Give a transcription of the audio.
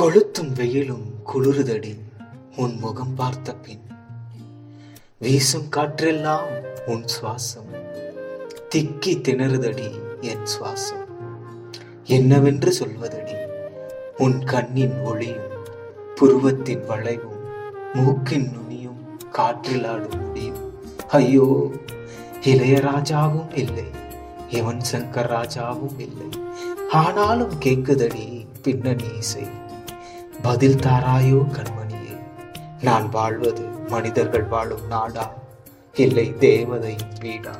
கொளுத்தும் வெயிலும் குளிருதடி உன் முகம் பார்த்த பின். வீசும் காற்றெல்லாம் உன் சுவாசம். திக்கி திணறுதடி என் சுவாசம். என்னவென்று சொல்வதடி? உன் கண்ணின் ஒளியும் புருவத்தின் வளைவும் மூக்கின் நுனியும் காற்றில் ஆடும் முடியும். ஐயோ இளையராஜாவும் இல்லை. யுவன் சங்கர் ராஜாவும் இல்லை. ஆனாலும் கேட்குதடி பின்னணி இசை. பதில் தாராயோ கண்மணியே? நான் வாழ்வது மனிதர்கள் வாழும் நாடா. இல்லை தேவதையின் வீடா.